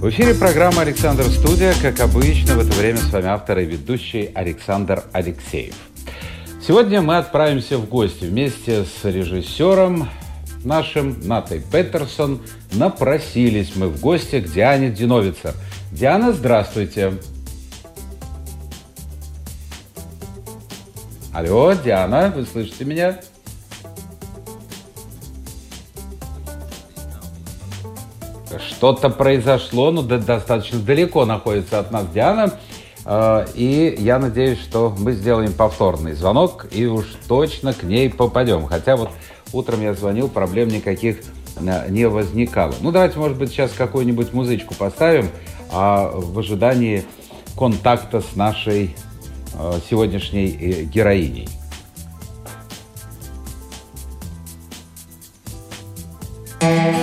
В эфире программа «Александр Студия». Как обычно, в это время с вами автор и ведущий Александр Алексеев. Сегодня мы отправимся в гости вместе с режиссером нашим Натой Петерсон. Напросились мы в гости к Диане Диновицер. Диана, здравствуйте! Алло, Диана, вы слышите меня? Что-то произошло, но ну, достаточно далеко находится от нас Диана. А, и я надеюсь, что мы сделаем повторный звонок и уж точно к ней попадем. Хотя вот утром я звонил, проблем никаких а, не возникало. Ну, давайте, может быть, сейчас какую-нибудь музычку поставим а в ожидании контакта с нашей а, сегодняшней э, героиней. так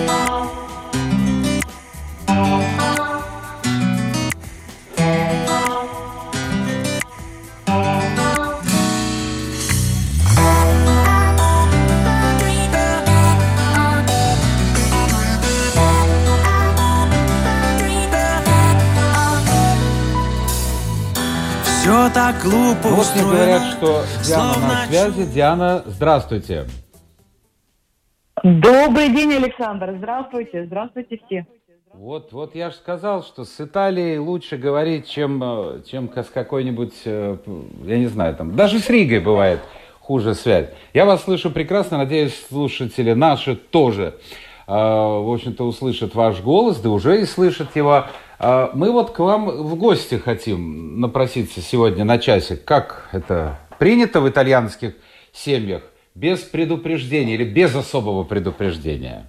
глупо ну, Вот мне говорят, что Диана на связи. Диана, здравствуйте. Добрый день, Александр. Здравствуйте. Здравствуйте все. Вот, вот я же сказал, что с Италией лучше говорить, чем, э, чем с какой-нибудь, э, я не знаю, там, даже с Ригой бывает хуже связь. Я вас слышу прекрасно, надеюсь, слушатели наши тоже, э, в общем-то, услышат ваш голос, да уже и слышат его. А, мы вот к вам в гости хотим напроситься сегодня на часик. Как это принято в итальянских семьях? Без предупреждения или без особого предупреждения?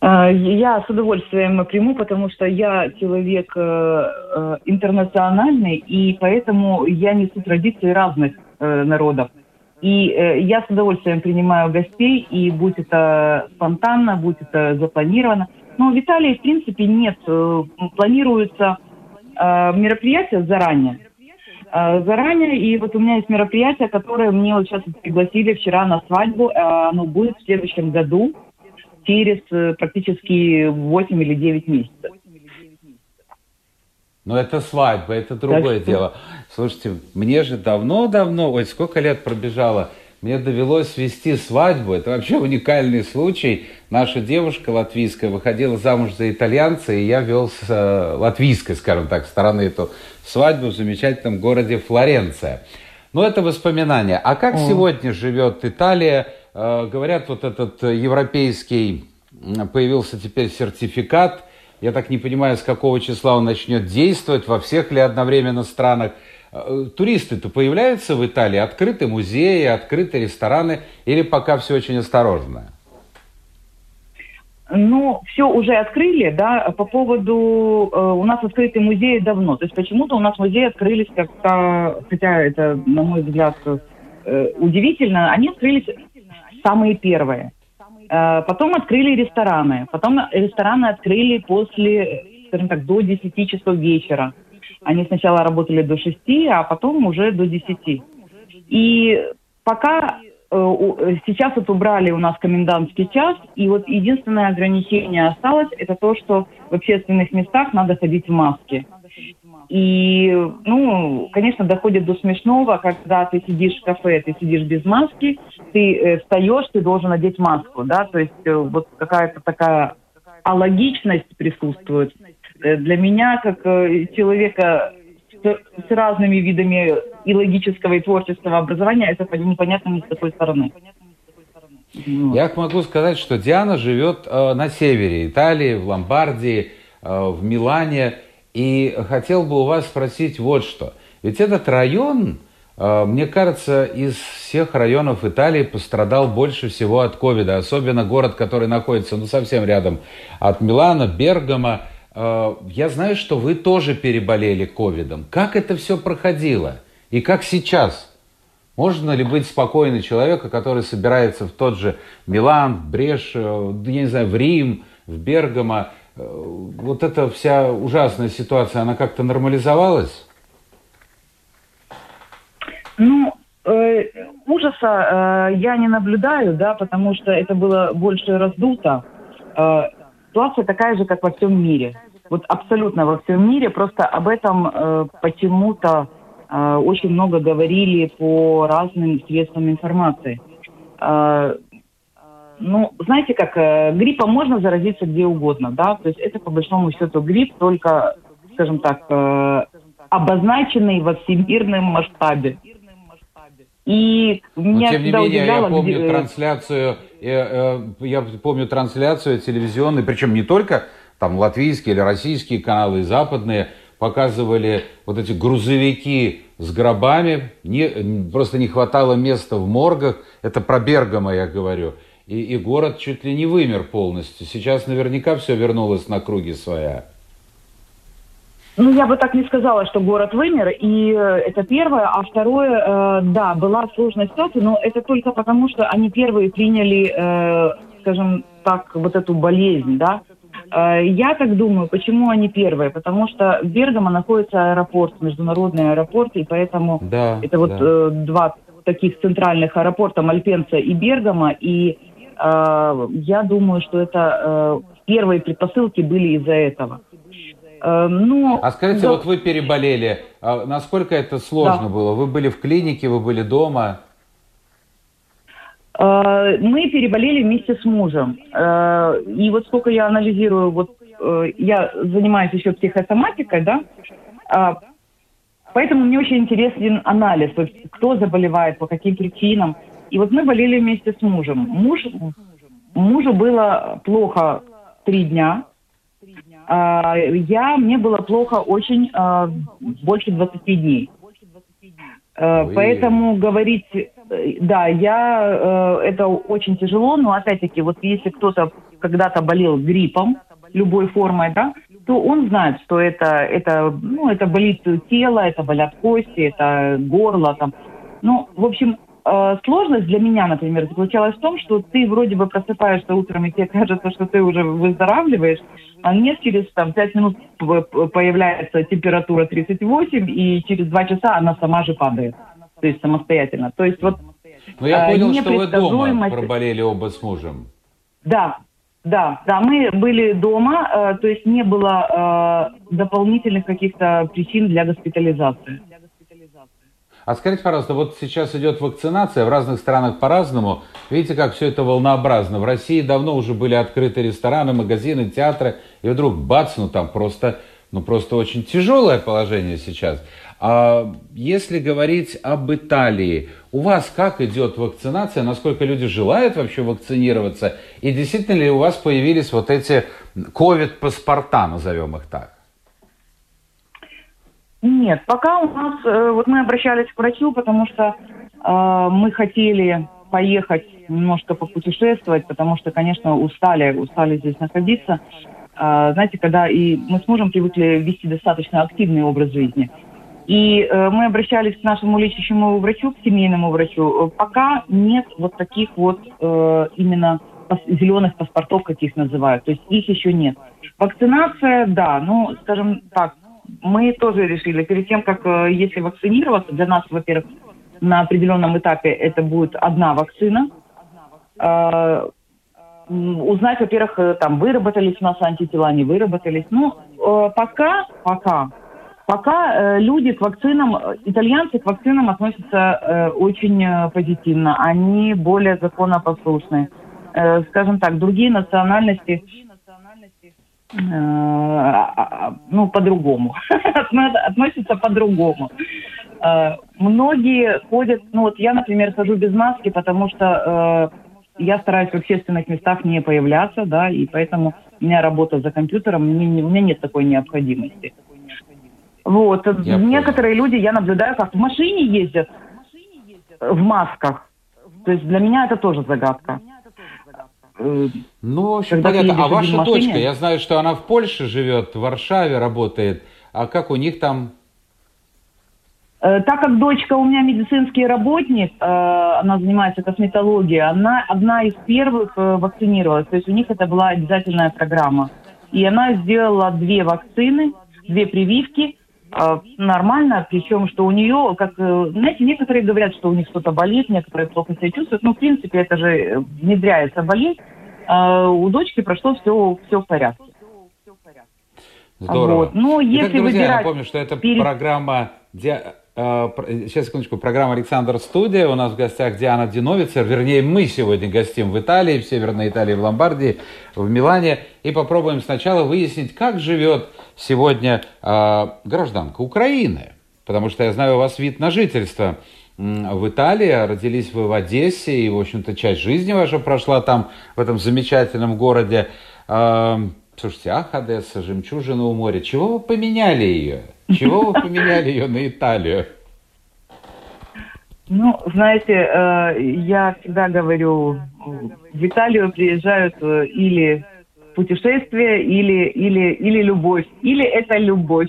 А, я с удовольствием приму, потому что я человек э, э, интернациональный, и поэтому я несу традиции разных э, народов. И я с удовольствием принимаю гостей, и будь это спонтанно, будь это запланировано – но в Италии, в принципе, нет. Э, планируются э, мероприятия заранее. Э, заранее, и вот у меня есть мероприятие, которое мне вот сейчас пригласили вчера на свадьбу. Оно будет в следующем году, через практически 8 или 9 месяцев. Но это свадьба, это другое так дело. Слушайте, мне же давно-давно, ой, сколько лет пробежало, мне довелось вести свадьбу. Это вообще уникальный случай. Наша девушка латвийская выходила замуж за итальянца, и я вел с э, латвийской, скажем так, стороны эту свадьбу в замечательном городе Флоренция. Но это воспоминания. А как О. сегодня живет Италия? Э, говорят, вот этот европейский появился теперь сертификат. Я так не понимаю, с какого числа он начнет действовать, во всех ли одновременно странах. Э, туристы-то появляются в Италии? Открыты музеи, открыты рестораны или пока все очень осторожно? Ну, все уже открыли, да, по поводу, э, у нас открыты музеи давно, то есть почему-то у нас музеи открылись как-то, хотя это, на мой взгляд, э, удивительно, они открылись самые первые. Э, потом открыли рестораны, потом рестораны открыли после, скажем так, до 10 часов вечера. Они сначала работали до 6, а потом уже до 10. И пока э, сейчас вот убрали у нас комендантский час, и вот единственное ограничение осталось, это то, что в общественных местах надо ходить в маске. И, ну, конечно, доходит до смешного, когда ты сидишь в кафе, ты сидишь без маски, ты э, встаешь, ты должен надеть маску, да, то есть э, вот какая-то такая алогичность присутствует. Э, для меня, как э, человека с, разными видами и логического, и творческого образования, это непонятно ни с какой стороны. Я могу сказать, что Диана живет э, на севере Италии, в Ломбардии, в Милане. И хотел бы у вас спросить вот что. Ведь этот район, мне кажется, из всех районов Италии пострадал больше всего от ковида. Особенно город, который находится ну, совсем рядом от Милана, Э, я знаю, что вы тоже переболели ковидом. Как это все проходило? И как сейчас? Можно ли быть спокойным человека, который собирается в тот же Милан, Бреш, э, я не знаю, в Рим, в Бергамо? Э, вот эта вся ужасная ситуация, она как-то нормализовалась? Ну, э, ужаса э, я не наблюдаю, да, потому что это было больше раздуто. Э, ситуация такая же, как во всем мире. Вот абсолютно во всем мире. Просто об этом э, почему-то э, очень много говорили по разным средствам информации. Э, ну, знаете как, э, гриппом можно заразиться где угодно, да, то есть это по большому счету грипп, только, скажем так, э, обозначенный во всемирном масштабе. И меня Но, тем не менее, я помню где... Э, трансляцию, я, я помню трансляцию телевизионной, причем не только там латвийские или российские каналы, и западные, показывали вот эти грузовики с гробами, не, просто не хватало места в моргах, это про Бергамо я говорю, и, и город чуть ли не вымер полностью. Сейчас наверняка все вернулось на круги своя. Ну, я бы так не сказала, что город вымер, и э, это первое. А второе, э, да, была сложная ситуация, но это только потому, что они первые приняли, э, скажем так, вот эту болезнь, да. Э, я так думаю, почему они первые? Потому что в Бергамо находится аэропорт, международный аэропорт, и поэтому да, это вот да. э, два таких центральных аэропорта, Мальпенца и Бергамо, и э, я думаю, что это э, первые предпосылки были из-за этого. Э, ну, а скажите, да. вот вы переболели, а насколько это сложно да. было? Вы были в клинике, вы были дома? Э, мы переболели вместе с мужем. Э, и вот сколько я анализирую, вот я занимаюсь еще психосоматикой, да, поэтому мне очень интересен анализ, кто заболевает, по каким причинам. И вот мы болели вместе с мужем. Муж, мужу было плохо три дня, а, я, мне было плохо очень а, больше 20 дней. А, Ой. Поэтому говорить, да, я, это очень тяжело, но опять-таки, вот если кто-то когда-то болел гриппом, любой формой, да, то он знает, что это, это, ну, это болит тело, это болят кости, это горло, там. Ну, в общем, Э, сложность для меня, например, заключалась в том, что ты вроде бы просыпаешься утром, и тебе кажется, что ты уже выздоравливаешь, а нет, через там, 5 минут появляется температура 38, и через 2 часа она сама же падает. То есть самостоятельно. То есть вот... Но я э, понял, что вы дома проболели оба с мужем. Да, да, да, мы были дома, э, то есть не было э, дополнительных каких-то причин для госпитализации. А скажите, пожалуйста, вот сейчас идет вакцинация, в разных странах по-разному. Видите, как все это волнообразно. В России давно уже были открыты рестораны, магазины, театры, и вдруг бац, ну там просто, ну просто очень тяжелое положение сейчас. А если говорить об Италии, у вас как идет вакцинация, насколько люди желают вообще вакцинироваться, и действительно ли у вас появились вот эти ковид-паспорта, назовем их так? Нет, пока у нас, э, вот мы обращались к врачу, потому что э, мы хотели поехать немножко попутешествовать, потому что, конечно, устали, устали здесь находиться. Э, знаете, когда и мы с мужем привыкли вести достаточно активный образ жизни. И э, мы обращались к нашему лечащему врачу, к семейному врачу. Пока нет вот таких вот э, именно зеленых паспортов, как их называют. То есть их еще нет. Вакцинация, да, ну, скажем так, мы тоже решили, перед тем, как э, если вакцинироваться, для нас, во-первых, на определенном этапе это будет одна вакцина. Э, узнать, во-первых, э, там выработались у нас антитела, не выработались. Ну, пока, пока, пока люди к вакцинам, итальянцы к вакцинам относятся очень позитивно. Они более законопослушные. Скажем так, другие национальности Э, ну, по-другому. Относятся по-другому. Э, многие ходят, ну вот я, например, хожу без маски, потому что э, я стараюсь в общественных местах не появляться, да, и поэтому у меня работа за компьютером, мне, у меня нет такой необходимости. Вот. Я Некоторые понял. люди, я наблюдаю, как в машине ездят в масках. То есть для меня это тоже загадка. Ну, в общем, понятно. А ваша дочка, я знаю, что она в Польше живет, в Варшаве работает. А как у них там? Э, так как дочка у меня медицинский работник, э, она занимается косметологией, она одна из первых э, вакцинировалась. То есть у них это была обязательная программа. И она сделала две вакцины, две прививки. Нормально, причем, что у нее, как, знаете, некоторые говорят, что у них что-то болит, некоторые плохо себя чувствуют. Ну, в принципе, это же внедряется болезнь. У дочки прошло все, все в порядке. Здорово. Вот. Но Итак, если друзья, выбирать... напомню, что это перед... программа Э, сейчас, секундочку, программа «Александр Студия». У нас в гостях Диана Диновицер. Вернее, мы сегодня гостим в Италии, в Северной Италии, в Ломбардии, в Милане. И попробуем сначала выяснить, как живет сегодня э, гражданка Украины. Потому что я знаю, у вас вид на жительство в Италии, родились вы в Одессе, и, в общем-то, часть жизни ваша прошла там, в этом замечательном городе. Э, слушайте, ах, Одесса, жемчужина у моря. Чего вы поменяли ее? Чего вы поменяли ее на Италию? Ну, знаете, э, я всегда говорю, в Италию приезжают э, или путешествие, или, или, или любовь. Или это любовь.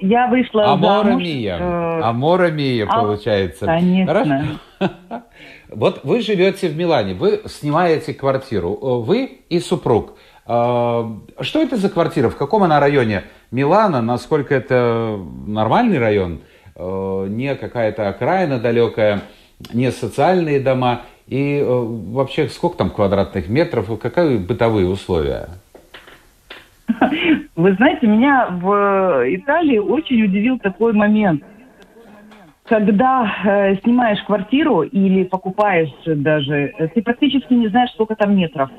Я вышла Амора замуж... Мия. Э... Амора Мия, а, получается. Конечно. Хорошо. Вот вы живете в Милане, вы снимаете квартиру, вы и супруг. А, что это за квартира? В каком она районе Милана? Насколько это нормальный район? А, не какая-то окраина далекая, не социальные дома? И а, вообще сколько там квадратных метров? Какие бытовые условия? Вы знаете, меня в Италии очень удивил такой момент. Когда э, снимаешь квартиру или покупаешь даже, э, ты практически не знаешь, сколько там метров.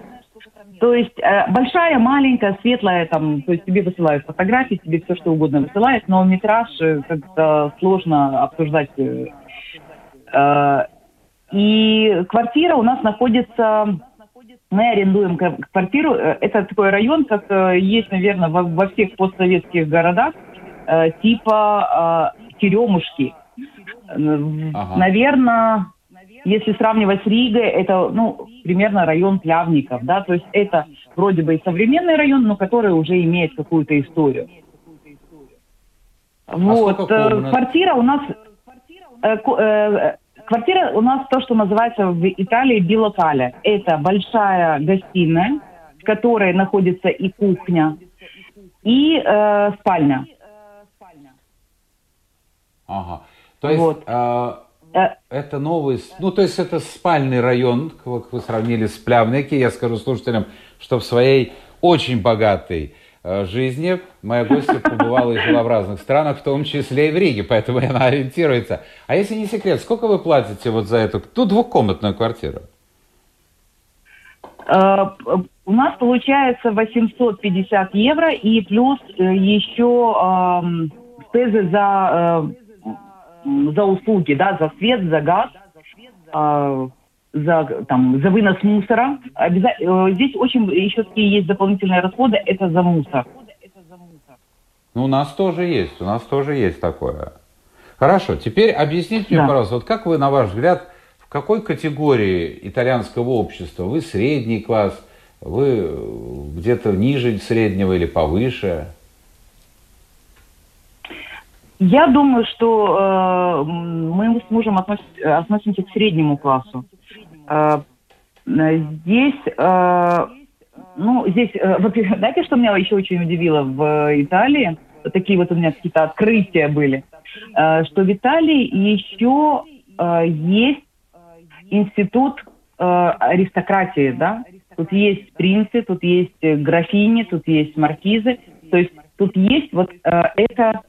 То есть э, большая, маленькая, светлая, там, то есть тебе высылают фотографии, тебе все что угодно высылают, но метраж э, как-то сложно обсуждать. Э, и квартира у нас находится, мы арендуем квартиру, э, это такой район, как э, есть, наверное, во, во всех постсоветских городах, типа Теремушки. Ага. Наверное, если сравнивать с Ригой, это, ну, примерно район Плявников, да, то есть это вроде бы и современный район, но который уже имеет какую-то историю. А вот, квартира у нас, квартира у нас то, что называется в Италии билокале. Это большая гостиная, в которой находится и кухня, и э, спальня. Ага. То есть вот. э, Э, это новый, ну то есть это спальный район, как вы сравнили с Плявники. Я скажу слушателям, что в своей очень богатой э, жизни моя гостья побывала и жила в разных странах, в том числе и в Риге, поэтому она ориентируется. А если не секрет, сколько вы платите вот за эту, ту двухкомнатную квартиру? Э, у нас получается 850 евро и плюс еще э, за за услуги, да, за свет, за газ, э, за, там, за вынос мусора. Обяза... Э, здесь очень еще такие есть дополнительные расходы, это за мусор. Ну, у нас тоже есть, у нас тоже есть такое. Хорошо, теперь объясните мне, да. пожалуйста, вот как вы, на ваш взгляд, в какой категории итальянского общества? Вы средний класс, вы где-то ниже среднего или повыше? Я думаю, что э, мы с мужем относ, относимся к среднему классу. Э, здесь, э, ну, здесь, э, знаете, что меня еще очень удивило в Италии? Такие вот у меня какие-то открытия были, что в Италии еще есть институт аристократии, да? Тут есть принцы, тут есть графини, тут есть маркизы. То есть тут есть вот э, это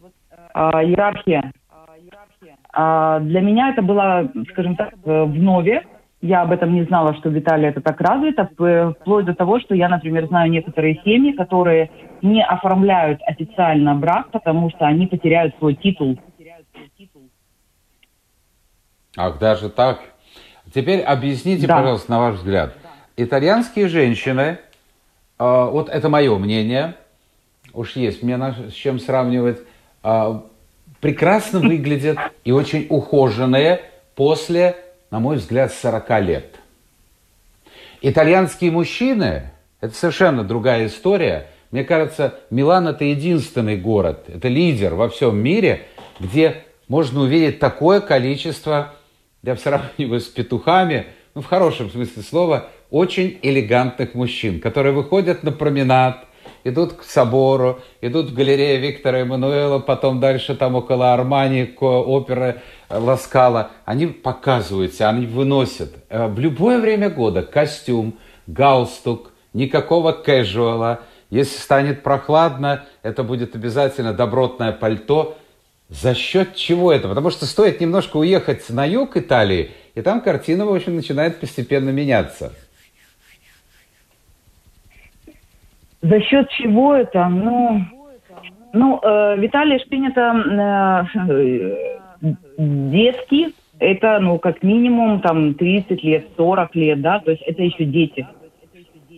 а, иерархия. А, для меня это было, скажем так, в нове. Я об этом не знала, что в Италии это так развито, вплоть до того, что я, например, знаю некоторые семьи, которые не оформляют официально брак, потому что они потеряют свой титул. Ах, даже так? Теперь объясните, да. пожалуйста, на ваш взгляд. Итальянские женщины, э, вот это мое мнение, уж есть мне с чем сравнивать, а, прекрасно выглядят и очень ухоженные после, на мой взгляд, 40 лет. Итальянские мужчины – это совершенно другая история. Мне кажется, Милан – это единственный город, это лидер во всем мире, где можно увидеть такое количество, я сравниваю с петухами, ну, в хорошем смысле слова, очень элегантных мужчин, которые выходят на променад, идут к собору, идут в галерею Виктора Эммануэла, потом дальше там около Армани, к оперы Ласкала. Они показываются, они выносят э, в любое время года костюм, галстук, никакого кэжуала. Если станет прохладно, это будет обязательно добротное пальто. За счет чего это? Потому что стоит немножко уехать на юг Италии, и там картина, в общем, начинает постепенно меняться. За счет чего это? Ну, ну э, в Италии же принято э, детки, это, ну, как минимум, там, 30 лет, 40 лет, да, то есть это еще дети.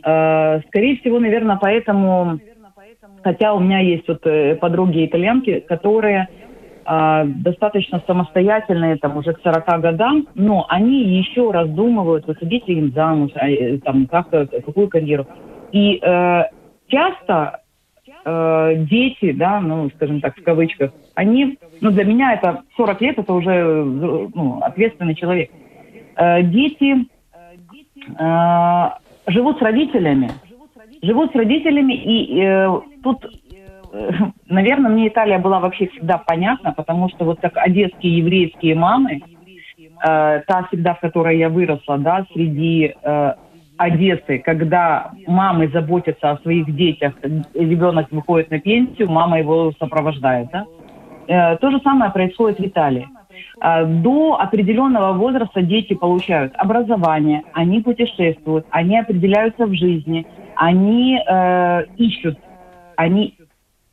Э, скорее всего, наверное, поэтому, хотя у меня есть вот э, подруги итальянки, которые э, достаточно самостоятельные, там, уже к 40 годам, но они еще раздумывают, выходить ли им замуж, а, э, там, как, какую карьеру. И э, часто э, дети, да, ну, скажем так, в кавычках, они, ну, для меня это 40 лет, это уже ну, ответственный человек. Э, дети э, живут с родителями, живут с родителями, и э, тут, э, наверное, мне Италия была вообще всегда понятна, потому что вот как одесские еврейские мамы, э, та всегда, в которой я выросла, да, среди э, Одессы, когда мамы заботятся о своих детях, ребенок выходит на пенсию, мама его сопровождает. Да? Э, то же самое происходит в Италии. Э, до определенного возраста дети получают образование, они путешествуют, они определяются в жизни, они э, ищут, они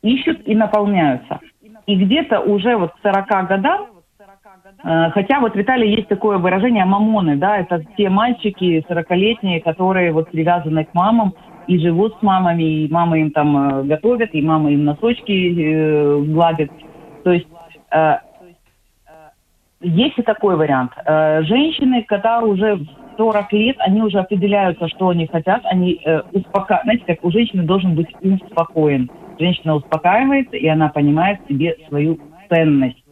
ищут и наполняются. И где-то уже вот к 40 годам хотя вот в Италии есть такое выражение «мамоны», да, это те мальчики 40-летние, которые вот привязаны к мамам и живут с мамами, и мама им там э, готовят, и мама им носочки э, гладит. То есть э, есть и такой вариант. Э, женщины, когда уже 40 лет, они уже определяются, что они хотят, они э, успока... знаете, как у женщины должен быть успокоен. Женщина успокаивается, и она понимает себе свою ценность.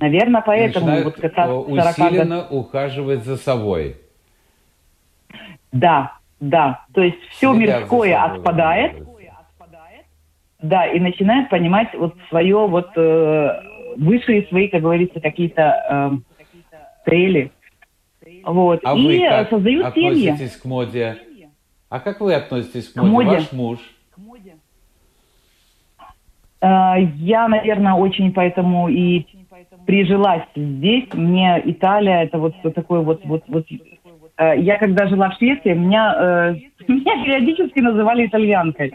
Наверное, поэтому Начинают вот как раз усиленно год... ухаживать за собой. Да, да. То есть все Следят мирское отпадает. Да, и начинает понимать вот свое вот э, высшие свои, как говорится, какие-то э, цели. Вот. А и вы как создают относитесь семьи. к моде? А как вы относитесь к моде? К моде. Ваш муж? Э, я, наверное, очень поэтому и прижилась здесь. Мне Италия это вот такой вот вот вот. Э, я когда жила в Швеции, меня э, меня периодически называли итальянкой,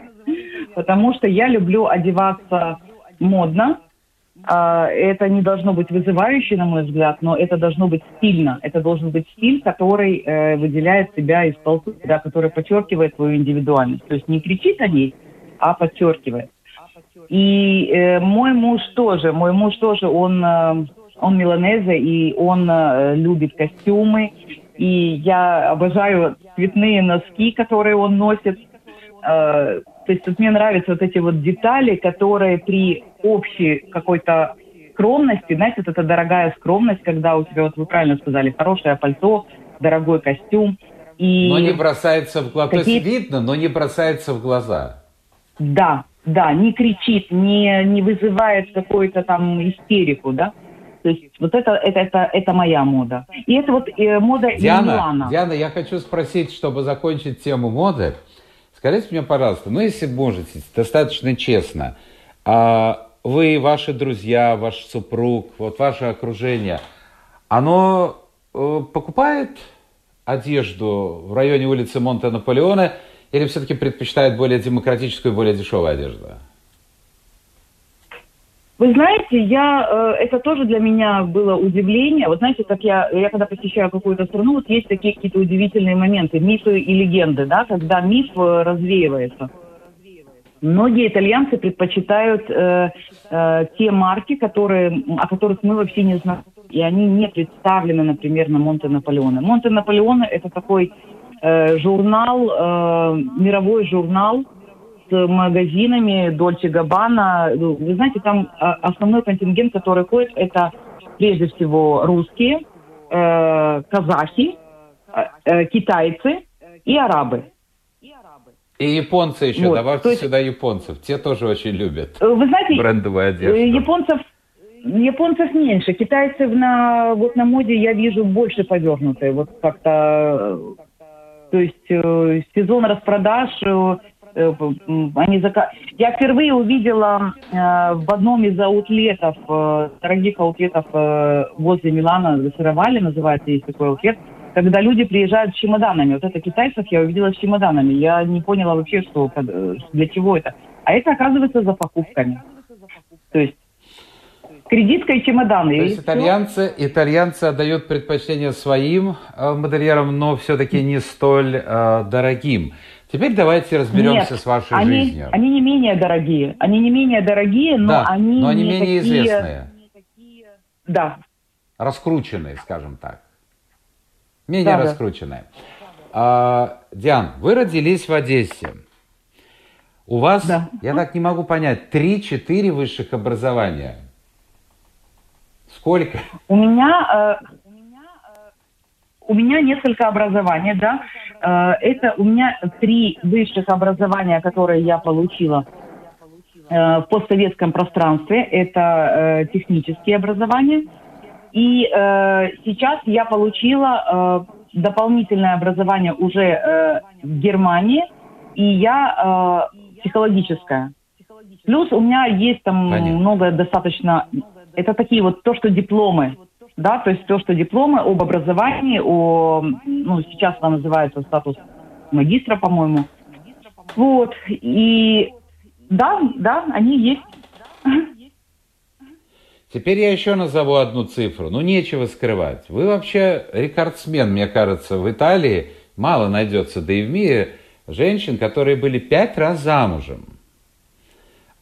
потому что я люблю одеваться модно. Э, это не должно быть вызывающе, на мой взгляд, но это должно быть стильно. Это должен быть стиль, который э, выделяет себя из толпы, да, который подчеркивает свою индивидуальность. То есть не кричит о ней, а подчеркивает. И э, мой муж тоже, мой муж тоже, он, э, он миланезе, и он э, любит костюмы. И я обожаю цветные носки, которые он носит. Э, то есть вот мне нравятся вот эти вот детали, которые при общей какой-то скромности, знаете, вот эта дорогая скромность, когда у тебя, вот вы правильно сказали, хорошее пальто, дорогой костюм. И но не бросается в глаза. Какие... То есть видно, но не бросается в глаза. Да, да, не кричит, не, не вызывает какую-то там истерику, да. То есть вот это, это, это, это моя мода. И это вот э, мода Диана, Милана. Диана, я хочу спросить, чтобы закончить тему моды. Скажите мне, пожалуйста, ну если можете, достаточно честно, а вы, ваши друзья, ваш супруг, вот ваше окружение, оно э, покупает одежду в районе улицы Монте-Наполеона – или все-таки предпочитают более демократическую более дешевую одежду? Вы знаете, я, э, это тоже для меня было удивление. Вот знаете, как я, я когда посещаю какую-то страну, вот есть такие какие-то удивительные моменты, мифы и легенды, да, когда миф э, развеивается. Многие итальянцы предпочитают э, э, те марки, которые, о которых мы вообще не знаем, и они не представлены, например, на Монте Наполеоне. Монте Наполеоне это такой Э, журнал, э, мировой журнал с магазинами Дольче Габбана. Ну, вы знаете, там а, основной контингент, который ходит, это прежде всего русские, э, казахи, э, китайцы и арабы. И японцы еще, Вот, добавьте есть- сюда японцев. Те тоже очень любят Вы знаете, брендовую одежду. Японцев, японцев меньше. Китайцев на, вот на моде я вижу больше повернутые. Вот как-то, то есть э, сезон распродаж, э, э, они зака... Я впервые увидела э, в одном из аутлетов, э, дорогих аутлетов э, возле Милана, Сыровали называется, есть такой аутлет, когда люди приезжают с чемоданами. Вот это китайцев я увидела с чемоданами. Я не поняла вообще, что, э, для чего это. А это, оказывается, за покупками. То есть кредитка и чемоданы. То и есть всё. итальянцы, итальянцы отдают предпочтение своим э, модельерам, но все-таки не столь э, дорогим. Теперь давайте разберемся Нет, с вашей они, жизнью. они не менее дорогие. Они не менее дорогие, но да, они но они не менее такие- известные, Да. раскрученные, скажем так. Менее Да, да. раскрученные. А, Диан, вы родились в Одессе. У вас, Да. я так не могу понять, 3-4 высших образования. Сколько? У меня, э, у меня несколько образований, да. Э, это у меня три высших образования, которые я получила э, в постсоветском пространстве. Это э, технические образования. И э, сейчас я получила э, дополнительное образование уже э, в Германии, и я э, психологическое. Плюс у меня есть там Понятно. много достаточно... Это такие вот то, что дипломы. Да, то есть то, что дипломы об образовании, о, ну, сейчас она называется статус магистра, по-моему. Вот, и да, да, они есть. Теперь я еще назову одну цифру. Ну, нечего скрывать. Вы вообще рекордсмен, мне кажется, в Италии. Мало найдется, да и в мире, женщин, которые были пять раз замужем.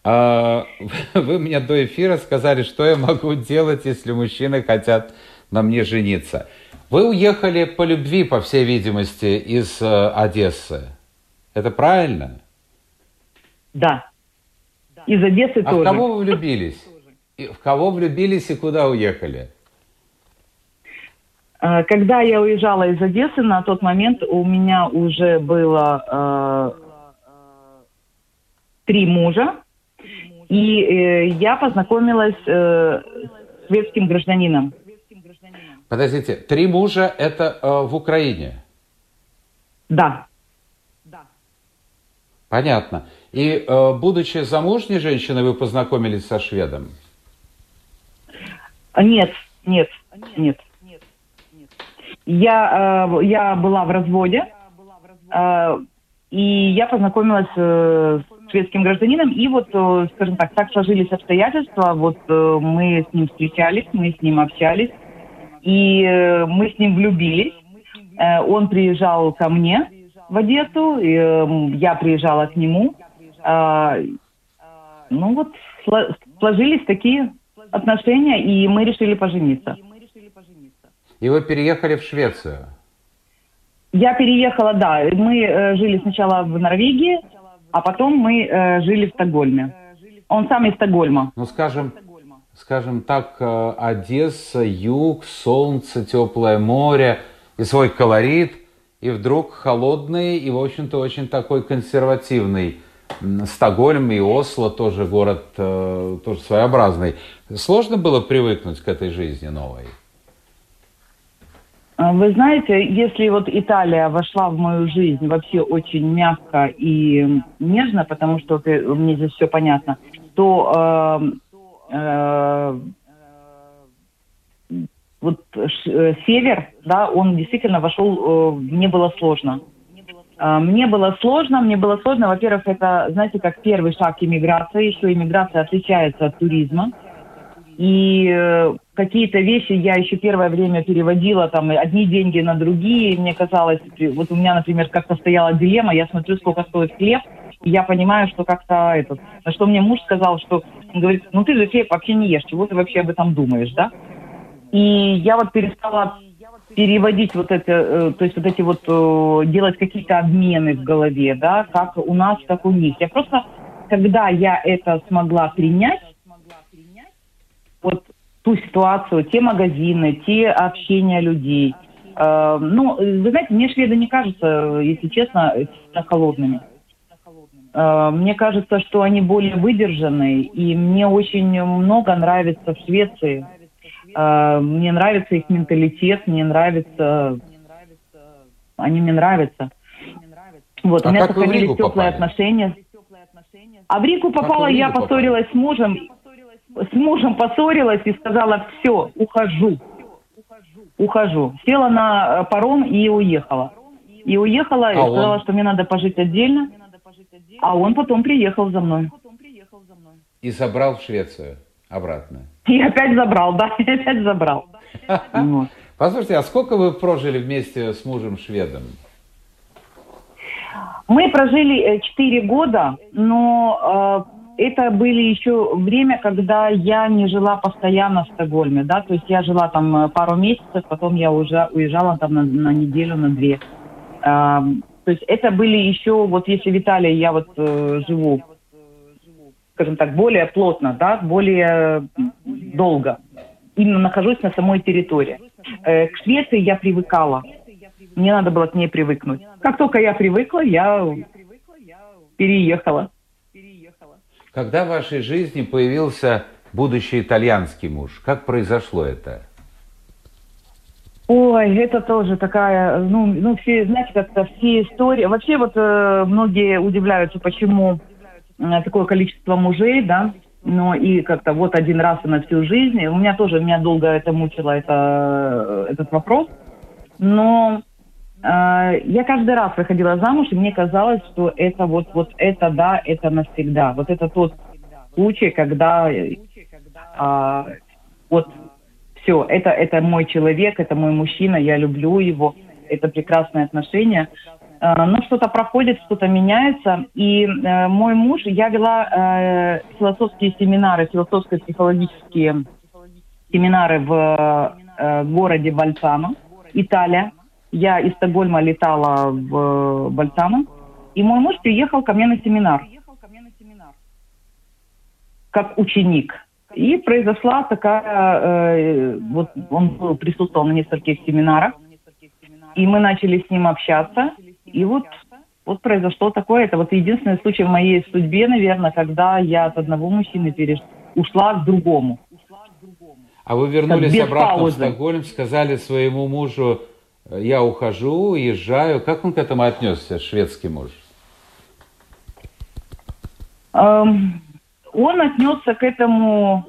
А, вы мне до эфира сказали, что я могу делать, если мужчины хотят на мне жениться. Вы уехали по любви, по всей видимости, из э, Одессы. Это правильно? Да. Из Одессы А тоже. в кого вы влюбились? И в кого влюбились и куда уехали? Э, Когда я уезжала из Одессы, на тот момент у меня уже было э, три мужа, и э, я познакомилась э, с светским гражданином. Подождите, три мужа это э, в Украине. Да, Понятно. И э, будучи замужней женщиной, вы познакомились со шведом? Нет, нет, нет. Я, э, я была в разводе, э, и я познакомилась э, с шведским гражданином, и вот, э, скажем так, так сложились обстоятельства, вот э, мы с ним встречались, мы с ним общались, и э, мы с ним влюбились. Он приезжал ко мне в Одессу, и, я приезжала к нему. Ну вот сло- сложились такие отношения, и мы решили пожениться. И вы переехали в Швецию. Я переехала, да, мы э, жили сначала в Норвегии, а потом мы э, жили в Стокгольме. Он сам из Стокгольма. Ну, скажем, скажем так, э, Одесса, юг, солнце, теплое море и свой колорит, и вдруг холодный и, в общем-то, очень такой консервативный Стокгольм и Осло, тоже город э, тоже своеобразный. Сложно было привыкнуть к этой жизни новой? А, Вы знаете, если вот Италия вошла в мою жизнь вообще очень мягко и нежно, потому что мне здесь все понятно, то э, э, вот э, север, да, он действительно вошел, э, мне было сложно. А, Мне было сложно, мне было сложно, во-первых, это, знаете, как первый шаг иммиграции, еще иммиграция отличается от туризма. И э, какие-то вещи я еще первое время переводила, там, одни деньги на другие. Мне казалось, вот у меня, например, как-то стояла дилемма, я смотрю, сколько стоит хлеб, и я понимаю, что как-то этот... На что мне муж сказал, что, он говорит, ну ты же хлеб вообще не ешь, чего ты вообще об этом думаешь, да? И я вот перестала переводить вот это, э, то есть вот эти вот, э, делать какие-то обмены в голове, да, как у нас, как у них. Я просто, когда я это смогла принять, вот ту ситуацию, те магазины, те общения людей. Э, ну, вы знаете, мне шведы не кажутся, если честно, холодными. Э, мне кажется, что они более выдержанные, и мне очень много нравится в Швеции. Э, мне нравится их менталитет, мне нравится... Они мне нравятся. Вот, а у меня сохранились Ригу теплые попали? отношения. А в Как попала, в я Ригу поссорилась с мужем. С мужем поссорилась и сказала, все, ухожу. Ухожу. Села на э, паром и уехала. И уехала, и А сказала, он? что мне надо пожить отдельно. А он потом приехал за мной. И собрал в Швецию обратно. И опять забрал, да, и опять забрал. Послушайте, а сколько вы прожили вместе с мужем шведом? Мы прожили 4 года, но э, это были еще время, когда я не жила постоянно в Стокгольме, да, то есть я жила там э, пару месяцев, потом я уже уезжала там на, на неделю, на две. Эм, то есть это были еще, вот если в Италии я вот э, живу, скажем так, более плотно, да, более долго, именно нахожусь на самой территории. Э, к Швеции я привыкала. Мне надо было к ней привыкнуть. Как только я привыкла, я переехала. Когда в вашей жизни появился будущий итальянский муж? Как произошло это? Ой, это тоже такая, ну, ну все, знаете, как-то все истории. Вообще вот э, многие удивляются, почему э, такое количество мужей, да, но и как-то вот один раз и на всю жизнь. У меня тоже, меня долго это мучило, это, этот вопрос. Но э, я каждый раз выходила замуж, и мне казалось, что это вот, вот это да, это навсегда. Вот это тот случай, когда а, вот все, это, это мой человек, это мой мужчина, я люблю его, это прекрасные отношения. Э, Но что-то проходит, что-то меняется. И э, мой муж, я вела э, философские семинары, философско-психологические семинары в э, городе Бальцано, Италия. Я из Стокгольма летала в Бальцано. И мой муж приехал ко мне на семинар. Как ученик. И произошла такая, э, вот он был, присутствовал на нескольких семинарах, и мы начали с ним общаться, и вот, вот произошло такое, это вот единственный случай в моей судьбе, наверное, когда я от одного мужчины переш... ушла к другому. А вы вернулись обратно паузы. в Стокгольм, сказали своему мужу, я ухожу, уезжаю. Как он к этому отнесся, шведский муж? Эм, он отнесся к этому,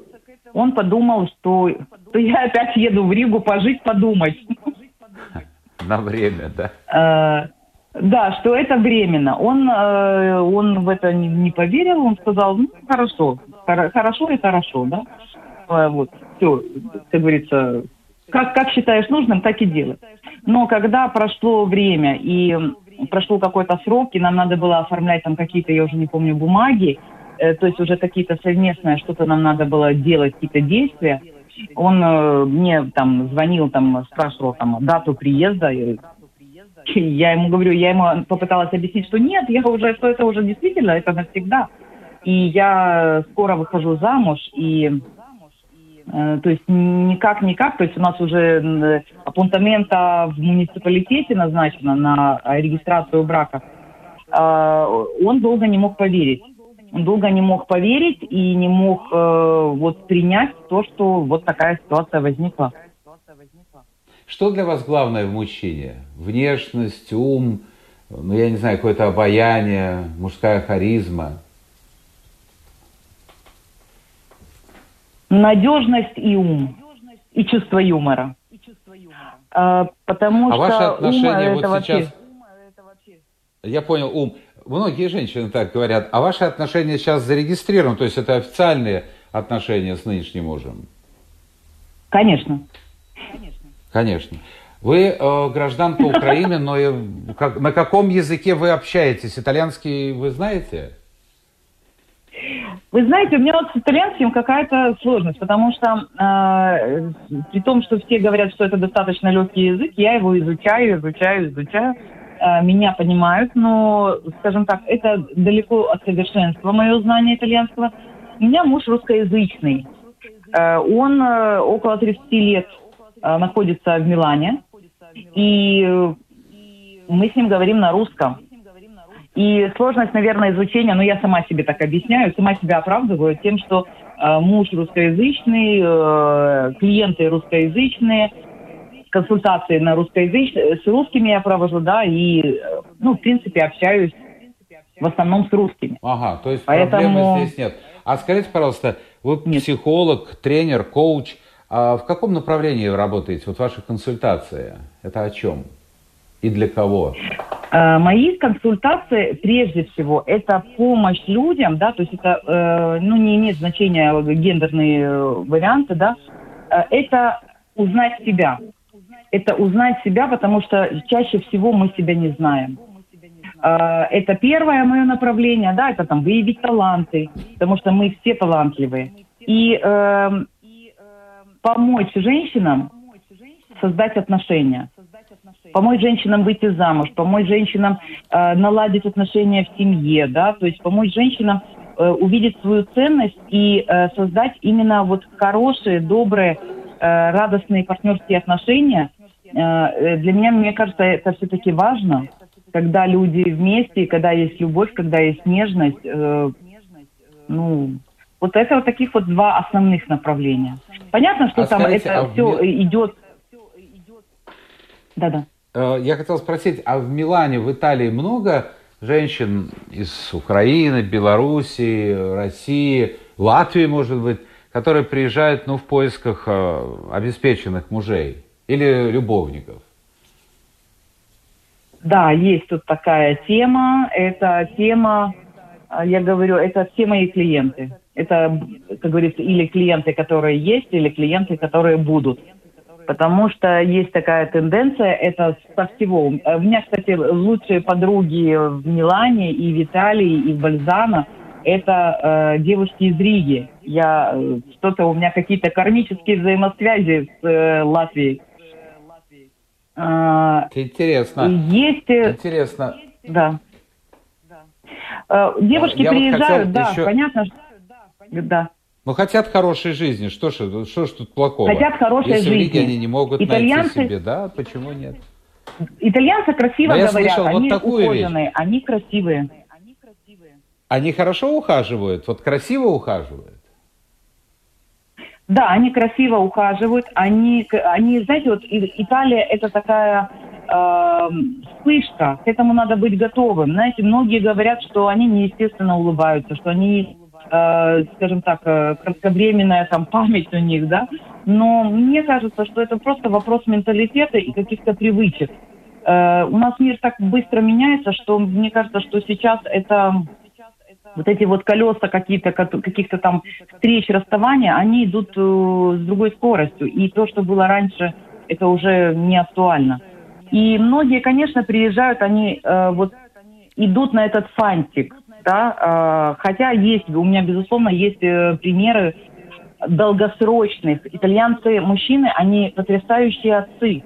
он подумал, что, что я опять еду в Ригу пожить, подумать. На время, да? Э, Да, что это временно. Он, э, он в это не, не поверил, он сказал, ну, хорошо, хоро- хорошо и хорошо, да. Э, Вот, все, как говорится, как, как считаешь нужным, так и делай. Но когда прошло время и прошло какой-то срок, и нам надо было оформлять там какие-то, я уже не помню, бумаги, э, то есть уже какие-то совместные, что-то нам надо было делать, какие-то действия, он э, мне там звонил, там спрашивал там дату приезда, и я ему говорю, я ему попыталась объяснить, что нет, я уже, что это уже действительно, это навсегда. И я скоро выхожу замуж, и то есть никак-никак, то есть у нас уже э, апунтамента в муниципалитете назначено на регистрацию брака. А, Он долго не мог поверить. Он долго не мог поверить и не мог э, вот принять то, что вот такая ситуация возникла. Что для вас главное в мужчине? Внешность, ум, ну, я не знаю, какое-то обаяние, мужская харизма? Надежность и ум, и чувство юмора. А, потому А что ваши ум отношения это вот сейчас... вообще... Я понял, ум. Многие женщины так говорят. А ваши отношения сейчас зарегистрированы? То есть это официальные отношения с нынешним мужем? Конечно. Конечно. Вы э, гражданка Украины, но как- на каком языке вы общаетесь? Итальянский вы знаете? Вы знаете, у меня вот с итальянским какая-то сложность, потому что э, при том, что все говорят, что это достаточно легкий язык, я его изучаю, изучаю, изучаю. Э, меня понимают, но, скажем так, это далеко от совершенства, мое знание итальянского. У меня муж русскоязычный. Э, он э, около 30 лет э, находится в Милане, и мы с ним говорим на русском. И сложность, наверное, изучения, ну, я сама себе так объясняю, сама себя оправдываю тем, что э, муж русскоязычный, э, клиенты русскоязычные, консультации на русскоязычные, с русскими я провожу, да, и, э, ну, в принципе, общаюсь в основном с русскими. Ага, то есть Поэтому... проблемы здесь нет. А скажите, пожалуйста, вы нет. психолог, тренер, коуч, а в каком направлении вы работаете? Вот ваша консультация, это о чем? И для кого? Э, мои консультации, прежде всего, это помощь людям, да, то есть это, э, ну, не имеет значения гендерные э, варианты, да, это узнать себя. Это узнать себя, потому что чаще всего мы себя не знаем. Это первое мое направление, да, это там выявить таланты, потому что мы все талантливые. И э, помочь женщинам создать отношения помочь женщинам выйти замуж, помочь женщинам э, наладить отношения в семье, да, то есть помочь женщинам э, увидеть свою ценность и э, создать именно вот хорошие, добрые, э, радостные партнерские отношения. Э, э, для меня, мне кажется, это все-таки важно, когда люди вместе, когда есть любовь, когда есть нежность. Э, ну, вот это вот таких вот два основных направления. Понятно, что а там скажите, это а все в... идет. Да-да. Э, я хотел спросить, а в Милане, в Италии много женщин из Украины, Белоруссии, России, Латвии, может быть, которые приезжают ну, в поисках э, обеспеченных мужей или любовников? Да, есть тут такая тема. Это тема, э, я говорю, это все мои клиенты. Это, как говорится, или клиенты, которые есть, или клиенты, которые будут потому что есть такая тенденция, это со всего. У меня, кстати, лучшие подруги в Милане и в Италии, и в Бальзано – это э, девушки из Риги. Я э, что-то у меня какие-то кармические взаимосвязи с э, Латвией. Это интересно. Есть. Э, интересно. Да. Э, девушки Я приезжают, вот да, еще... понятно, что да. Ну, хотят хорошей жизни. Что ж, что ж тут плохого? Хотят хорошей Если жизни. Если они не могут Итальянцы... найти себе, да, почему нет? Итальянцы красиво Но говорят, слышал, они вот ухоженные, вещь. они красивые. Они хорошо ухаживают, вот красиво ухаживают? Да, они красиво ухаживают. Они, они знаете, вот Италия это такая э, вспышка. К этому надо быть готовым. Знаете, многие говорят, что они неестественно улыбаются, что они скажем так, э, кратковременная там память у них, да, но мне кажется, что это просто вопрос менталитета и каких-то привычек. Э, у нас мир так быстро меняется, что мне кажется, что сейчас это вот эти вот колеса какие-то, каких-то там встреч, расставания, они идут э, с другой скоростью. И то, что было раньше, это уже не актуально. И многие, конечно, приезжают, они э, вот идут на этот фантик да, а, хотя есть, у меня, безусловно, есть э, примеры долгосрочных. Итальянцы, мужчины, они потрясающие отцы.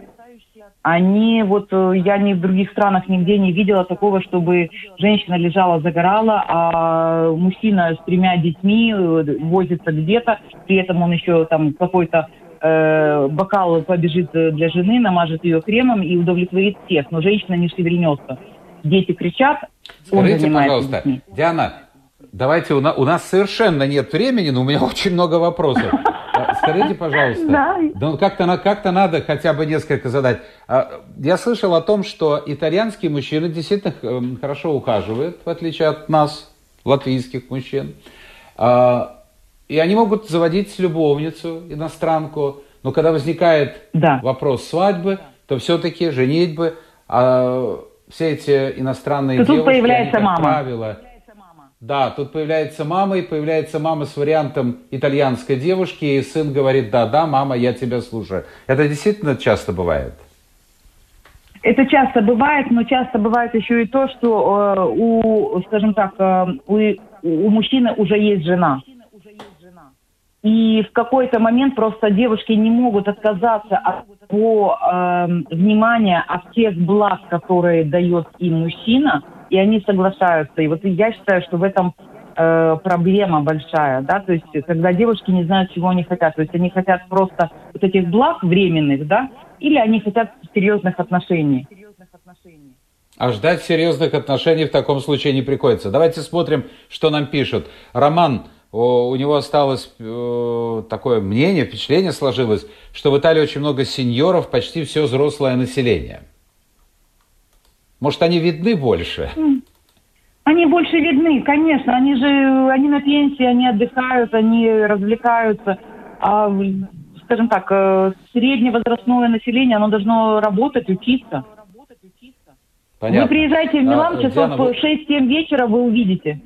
Они, вот э, я ни в других странах нигде не видела такого, чтобы женщина лежала, загорала, а мужчина с тремя детьми э, возится где-то, при этом он еще там какой-то э, бокал побежит для жены, намажет ее кремом и удовлетворит всех, но женщина не шевельнется. Дети кричат, Скажите, пожалуйста, детьми. Диана, давайте, у нас, у нас совершенно нет времени, но у меня очень много вопросов. А, скажите, пожалуйста, да. ну, как-то, как-то надо хотя бы несколько задать. А, я слышал о том, что итальянские мужчины действительно эм, хорошо ухаживают, в отличие от нас, латвийских мужчин. А, и они могут заводить любовницу, иностранку, но когда возникает да. вопрос свадьбы, то все-таки женитьбы, все эти иностранные то девушки, тут появляется они, мама. правило, да, тут появляется мама, и появляется мама с вариантом итальянской девушки, и сын говорит, да, да, мама, я тебя слушаю. Это действительно часто бывает? Это часто бывает, но часто бывает еще и то, что э, у, скажем так, э, у, у мужчины уже есть жена. И в какой-то момент просто девушки не могут отказаться от его э, внимания, от тех благ, которые дает им мужчина, и они соглашаются. И вот я считаю, что в этом э, проблема большая, да, то есть когда девушки не знают, чего они хотят, то есть они хотят просто вот этих благ временных, да, или они хотят серьезных отношений. А ждать серьезных отношений в таком случае не приходится. Давайте смотрим, что нам пишут. Роман, у него осталось э, такое мнение, впечатление сложилось, что в Италии очень много сеньоров, почти все взрослое население. Может, они видны больше? Они больше видны, конечно. Они же, они на пенсии, они отдыхают, они развлекаются. А, скажем так, э, средневозрастное население, оно должно работать, учиться. Понятно. Вы приезжайте в Милан а, часов Диана, 6-7 вечера, вы увидите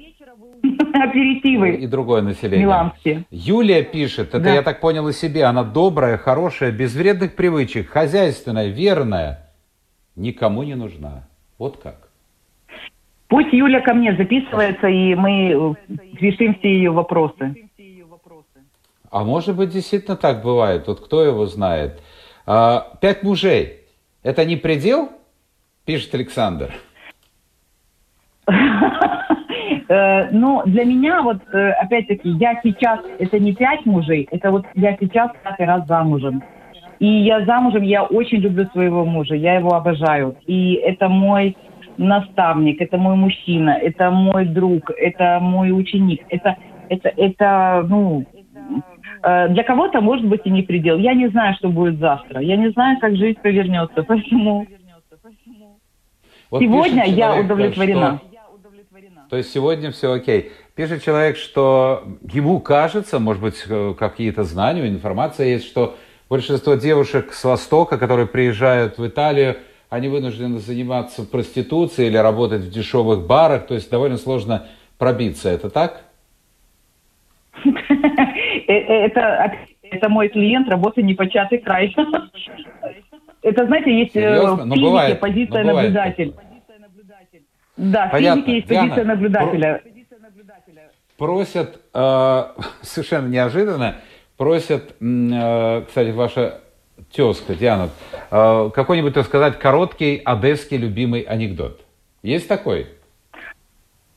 аперитивы. И другое население. Миланские. Юлия пишет, это да. я так понял и себе, она добрая, хорошая, без вредных привычек, хозяйственная, верная, никому не нужна. Вот как. Пусть Юля ко мне записывается, и мы решим все ее вопросы. А может быть, действительно так бывает? Вот кто его знает? А, пять мужей. Это не предел? Пишет Александр. Э, ну, для меня, вот, э, опять-таки, я сейчас, это не пять мужей, это вот я сейчас пятый раз замужем. И я замужем, я очень люблю своего мужа, я его обожаю. И это мой наставник, это мой мужчина, это мой друг, это мой ученик. Это, это, это ну, э, для кого-то может быть и не предел. Я не знаю, что будет завтра. Я не знаю, как жизнь повернется. Поэтому вот сегодня я удовлетворена. Что... То есть сегодня все окей. Пишет человек, что ему кажется, может быть, э, какие-то знания, информация есть, что большинство девушек с Востока, которые приезжают в Италию, они вынуждены заниматься проституцией или работать в дешевых барах, то есть довольно сложно пробиться. Это так? Э, э, это, это мой клиент, работа непочатый край. Это, знаете, есть Серьезно? в позиция наблюдатель. Да, Понятно. в физике есть Диана, позиция наблюдателя. Просят, э, совершенно неожиданно, просят, э, кстати, ваша тезка, Диана, э, какой-нибудь, так сказать, короткий одесский любимый анекдот. Есть такой?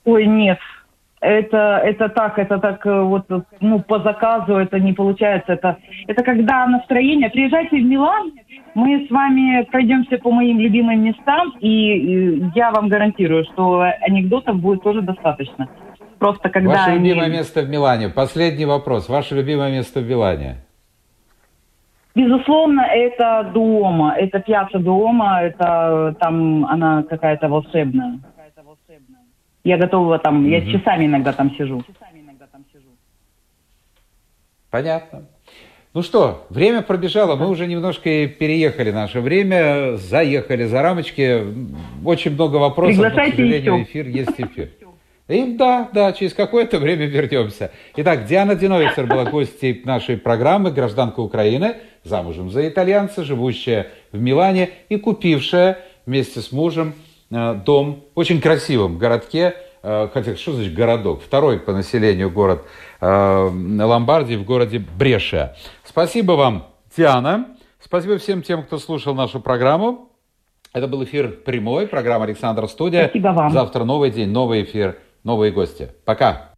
Ой, нет. Это, это так, это так э, вот, ну, по заказу это не получается. Это, это когда настроение. Приезжайте в Милан, мы с вами пройдемся по моим любимым местам, и я вам гарантирую, что анекдотов будет тоже достаточно. Просто когда Ваше они... любимое место в Милане. Последний вопрос. Ваше любимое место в Милане? Безусловно, это дома, это пьяца дома, это там она какая-то волшебная. Я готова там, угу. я часами иногда там сижу. Понятно. Ну что, время пробежало, мы уже немножко переехали наше время, заехали за рамочки. Очень много вопросов, Приглашайте но, к сожалению, еще. эфир есть эфир. И да, да, через какое-то время вернемся. Итак, Диана Диновицер была гостьей нашей программы «Гражданка Украины», замужем за итальянца, живущая в Милане и купившая вместе с мужем дом в очень красивом городке, э, хотя что значит городок? Второй по населению город э, Ломбардии в городе Бреша. Спасибо вам, Диана. Спасибо всем тем, кто слушал нашу программу. Это был эфир прямой, программа «Александр Студия». Спасибо вам. Завтра новый день, новый эфир, новые гости. Пока.